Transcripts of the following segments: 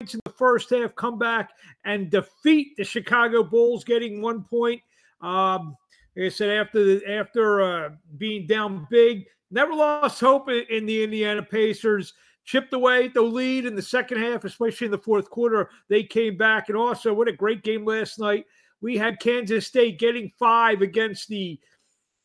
in the first half, come back and defeat the Chicago Bulls, getting one point. Um, like I said, after after uh, being down big, never lost hope in the Indiana Pacers. Chipped away the lead in the second half, especially in the fourth quarter. They came back, and also what a great game last night. We had Kansas State getting five against the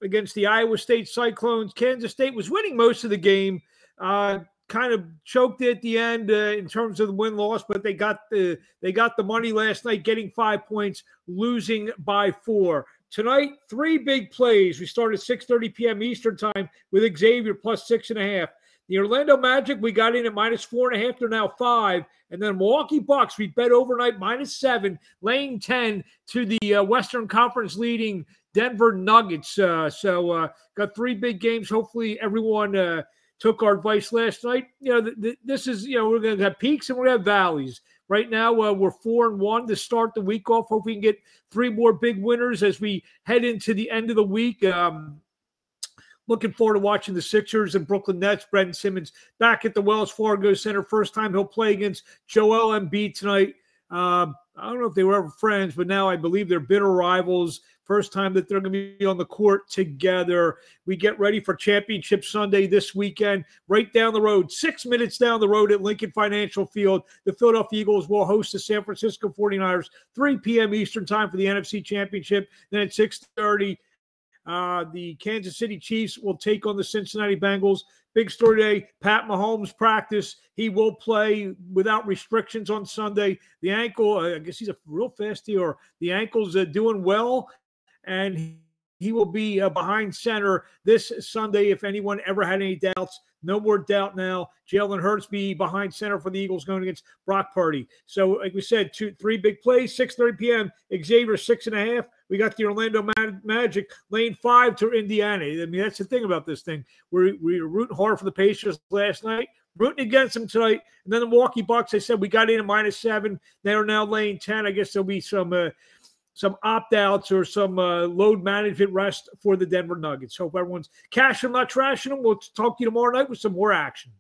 against the Iowa State Cyclones. Kansas State was winning most of the game. Uh, kind of choked at the end uh, in terms of the win loss, but they got the they got the money last night, getting five points, losing by four. Tonight, three big plays. We start at 6:30 p.m. Eastern time with Xavier plus six and a half. The Orlando Magic, we got in at minus four and a half. They're now five. And then Milwaukee Bucks, we bet overnight minus seven, laying 10 to the uh, Western Conference leading Denver Nuggets. Uh, so uh, got three big games. Hopefully, everyone uh, took our advice last night. You know, th- th- this is you know we're going to have peaks and we're going to have valleys. Right now, uh, we're four and one to start the week off. Hope we can get three more big winners as we head into the end of the week. Um, looking forward to watching the Sixers and Brooklyn Nets. Brendan Simmons back at the Wells Fargo Center. First time he'll play against Joel Embiid tonight. Um, I don't know if they were ever friends, but now I believe they're bitter rivals. First time that they're going to be on the court together. We get ready for Championship Sunday this weekend, right down the road, six minutes down the road at Lincoln Financial Field. The Philadelphia Eagles will host the San Francisco 49ers, 3 p.m. Eastern time for the NFC Championship. Then at 6:30, uh, the Kansas City Chiefs will take on the Cincinnati Bengals. Big story today Pat Mahomes practice. He will play without restrictions on Sunday. The ankle, I guess he's a real fast here. The ankle's uh, doing well, and he will be uh, behind center this Sunday if anyone ever had any doubts. No more doubt now. Jalen Hurts be behind center for the Eagles going against Brock Purdy. So, like we said, two, three big plays, 6:30 p.m. Xavier six and a half. We got the Orlando Magic lane five to Indiana. I mean, that's the thing about this thing. We're, we were rooting hard for the Pacers last night, rooting against them tonight. And then the Milwaukee Bucks, I said we got in at minus seven. They are now laying 10. I guess there'll be some. Uh, some opt outs or some uh, load management rest for the Denver Nuggets. Hope everyone's cashing, not trashing them. We'll talk to you tomorrow night with some more action.